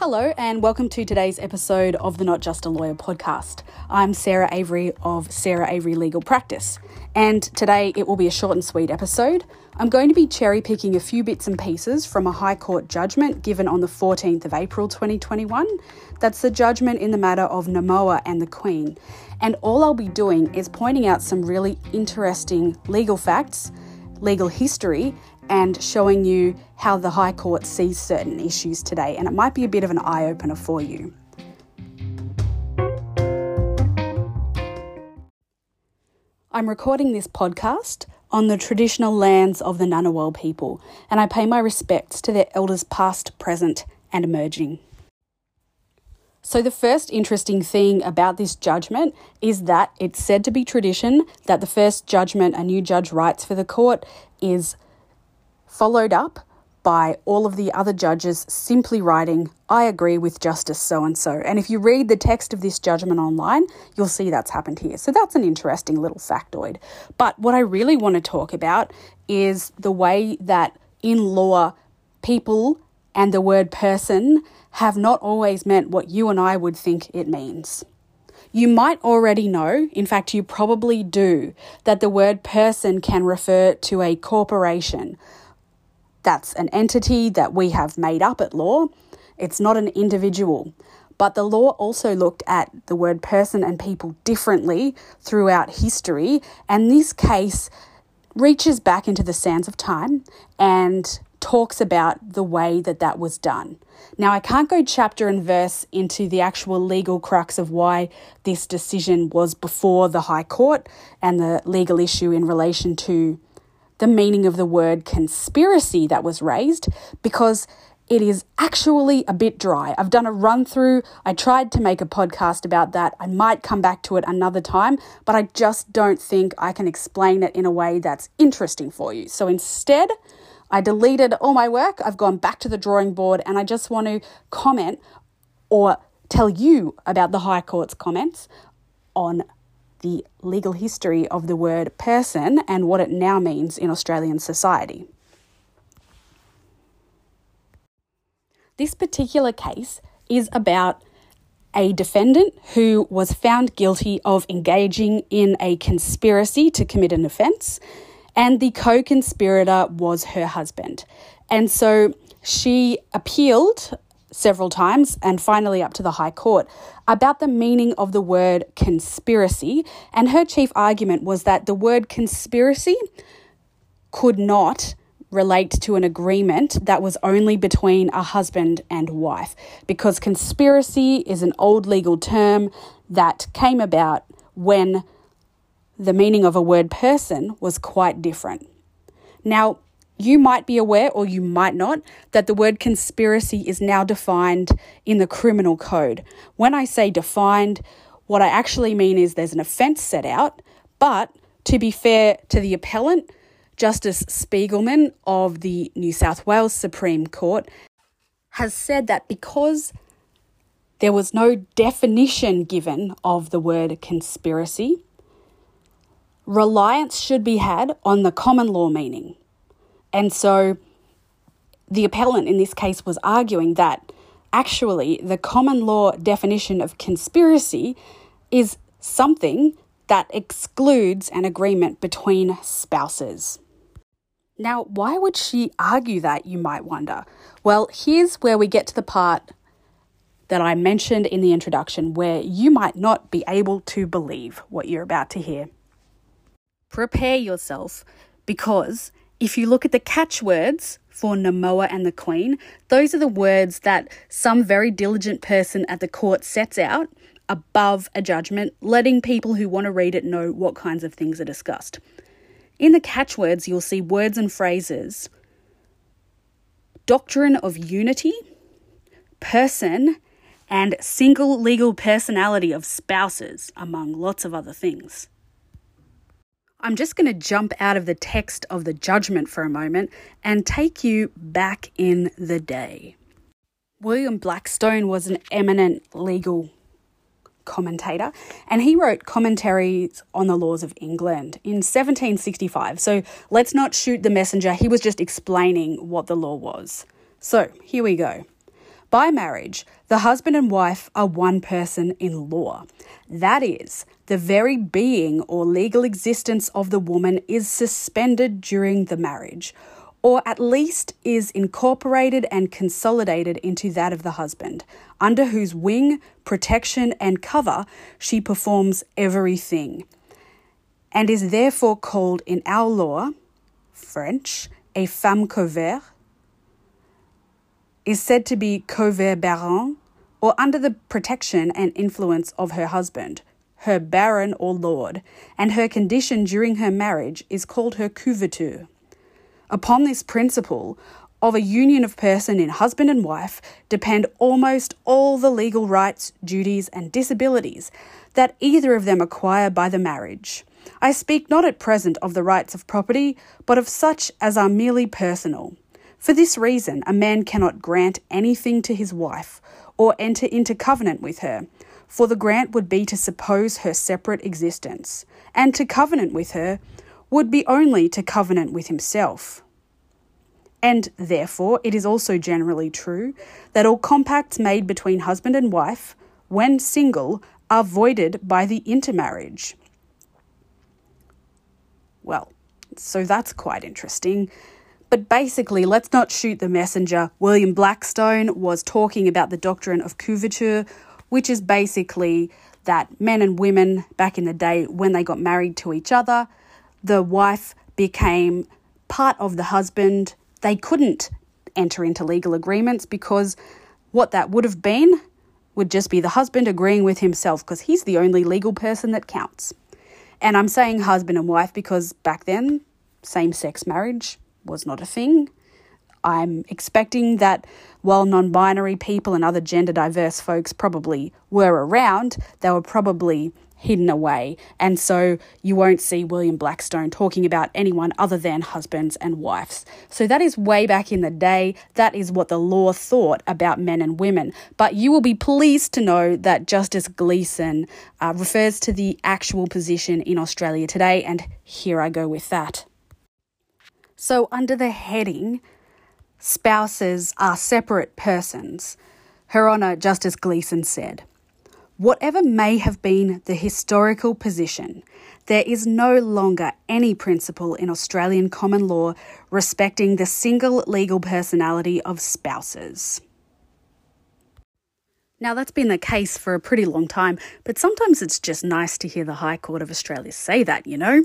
Hello, and welcome to today's episode of the Not Just a Lawyer podcast. I'm Sarah Avery of Sarah Avery Legal Practice, and today it will be a short and sweet episode. I'm going to be cherry picking a few bits and pieces from a High Court judgment given on the 14th of April 2021. That's the judgment in the matter of Namoa and the Queen. And all I'll be doing is pointing out some really interesting legal facts, legal history, and showing you how the High Court sees certain issues today, and it might be a bit of an eye opener for you. I'm recording this podcast on the traditional lands of the Ngunnawal people, and I pay my respects to their elders past, present, and emerging. So, the first interesting thing about this judgment is that it's said to be tradition that the first judgment a new judge writes for the court is followed up by all of the other judges simply writing, I agree with Justice so and so. And if you read the text of this judgment online, you'll see that's happened here. So that's an interesting little factoid. But what I really want to talk about is the way that in law, people and the word person have not always meant what you and I would think it means. You might already know, in fact, you probably do, that the word person can refer to a corporation, that's an entity that we have made up at law. It's not an individual. But the law also looked at the word person and people differently throughout history. And this case reaches back into the sands of time and talks about the way that that was done. Now, I can't go chapter and verse into the actual legal crux of why this decision was before the High Court and the legal issue in relation to the meaning of the word conspiracy that was raised because it is actually a bit dry. I've done a run through. I tried to make a podcast about that. I might come back to it another time, but I just don't think I can explain it in a way that's interesting for you. So instead, I deleted all my work. I've gone back to the drawing board and I just want to comment or tell you about the High Court's comments on the legal history of the word person and what it now means in Australian society. This particular case is about a defendant who was found guilty of engaging in a conspiracy to commit an offence, and the co conspirator was her husband. And so she appealed several times and finally up to the High Court about the meaning of the word conspiracy. And her chief argument was that the word conspiracy could not relate to an agreement that was only between a husband and wife because conspiracy is an old legal term that came about when the meaning of a word person was quite different. Now, you might be aware, or you might not, that the word conspiracy is now defined in the criminal code. When I say defined, what I actually mean is there's an offence set out, but to be fair to the appellant, Justice Spigelman of the New South Wales Supreme Court has said that because there was no definition given of the word conspiracy, reliance should be had on the common law meaning. And so the appellant in this case was arguing that actually the common law definition of conspiracy is something that excludes an agreement between spouses. Now, why would she argue that, you might wonder? Well, here's where we get to the part that I mentioned in the introduction where you might not be able to believe what you're about to hear. Prepare yourself because if you look at the catchwords for Namoa and the Queen, those are the words that some very diligent person at the court sets out above a judgment, letting people who want to read it know what kinds of things are discussed. In the catchwords, you'll see words and phrases doctrine of unity, person, and single legal personality of spouses, among lots of other things. I'm just going to jump out of the text of the judgment for a moment and take you back in the day. William Blackstone was an eminent legal commentator and he wrote commentaries on the laws of England in 1765. So let's not shoot the messenger, he was just explaining what the law was. So here we go. By marriage, the husband and wife are one person in law. That is, the very being or legal existence of the woman is suspended during the marriage, or at least is incorporated and consolidated into that of the husband, under whose wing, protection, and cover she performs everything, and is therefore called in our law, French, a femme couverte is said to be couvert baron, or under the protection and influence of her husband, her baron or lord, and her condition during her marriage is called her couverture. Upon this principle of a union of person in husband and wife depend almost all the legal rights, duties, and disabilities that either of them acquire by the marriage. I speak not at present of the rights of property, but of such as are merely personal. For this reason, a man cannot grant anything to his wife or enter into covenant with her, for the grant would be to suppose her separate existence, and to covenant with her would be only to covenant with himself. And therefore, it is also generally true that all compacts made between husband and wife, when single, are voided by the intermarriage. Well, so that's quite interesting. But basically, let's not shoot the messenger. William Blackstone was talking about the doctrine of couverture, which is basically that men and women back in the day, when they got married to each other, the wife became part of the husband. They couldn't enter into legal agreements because what that would have been would just be the husband agreeing with himself because he's the only legal person that counts. And I'm saying husband and wife because back then, same sex marriage was not a thing. I'm expecting that while non binary people and other gender diverse folks probably were around, they were probably hidden away. And so you won't see William Blackstone talking about anyone other than husbands and wives. So that is way back in the day. That is what the law thought about men and women. But you will be pleased to know that Justice Gleeson uh, refers to the actual position in Australia today. And here I go with that. So, under the heading, spouses are separate persons, Her Honour Justice Gleeson said, Whatever may have been the historical position, there is no longer any principle in Australian common law respecting the single legal personality of spouses. Now, that's been the case for a pretty long time, but sometimes it's just nice to hear the High Court of Australia say that, you know?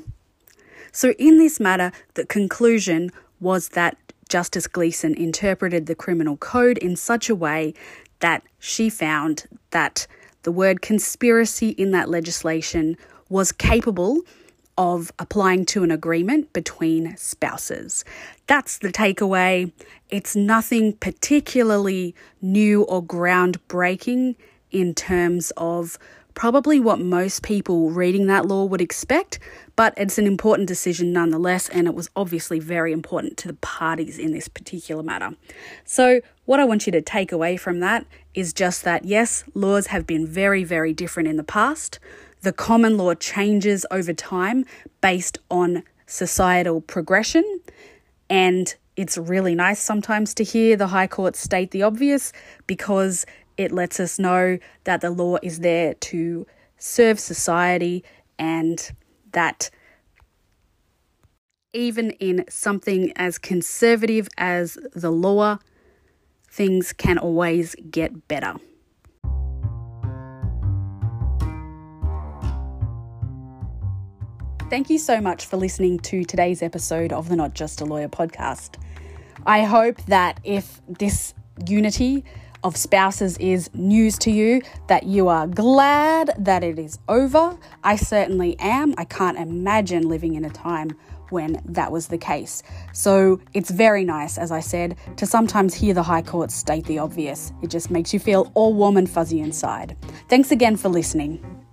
So, in this matter, the conclusion was that Justice Gleeson interpreted the criminal code in such a way that she found that the word conspiracy in that legislation was capable of applying to an agreement between spouses. That's the takeaway. It's nothing particularly new or groundbreaking in terms of probably what most people reading that law would expect, but it's an important decision nonetheless, and it was obviously very important to the parties in this particular matter. So, what I want you to take away from that is just that yes, laws have been very, very different in the past. The common law changes over time based on societal progression, and it's really nice sometimes to hear the High Court state the obvious because it lets us know that the law is there to serve society and that even in something as conservative as the law, things can always get better. Thank you so much for listening to today's episode of the Not Just a Lawyer podcast. I hope that if this unity of spouses is news to you, that you are glad that it is over. I certainly am. I can't imagine living in a time when that was the case. So it's very nice, as I said, to sometimes hear the High Court state the obvious. It just makes you feel all warm and fuzzy inside. Thanks again for listening.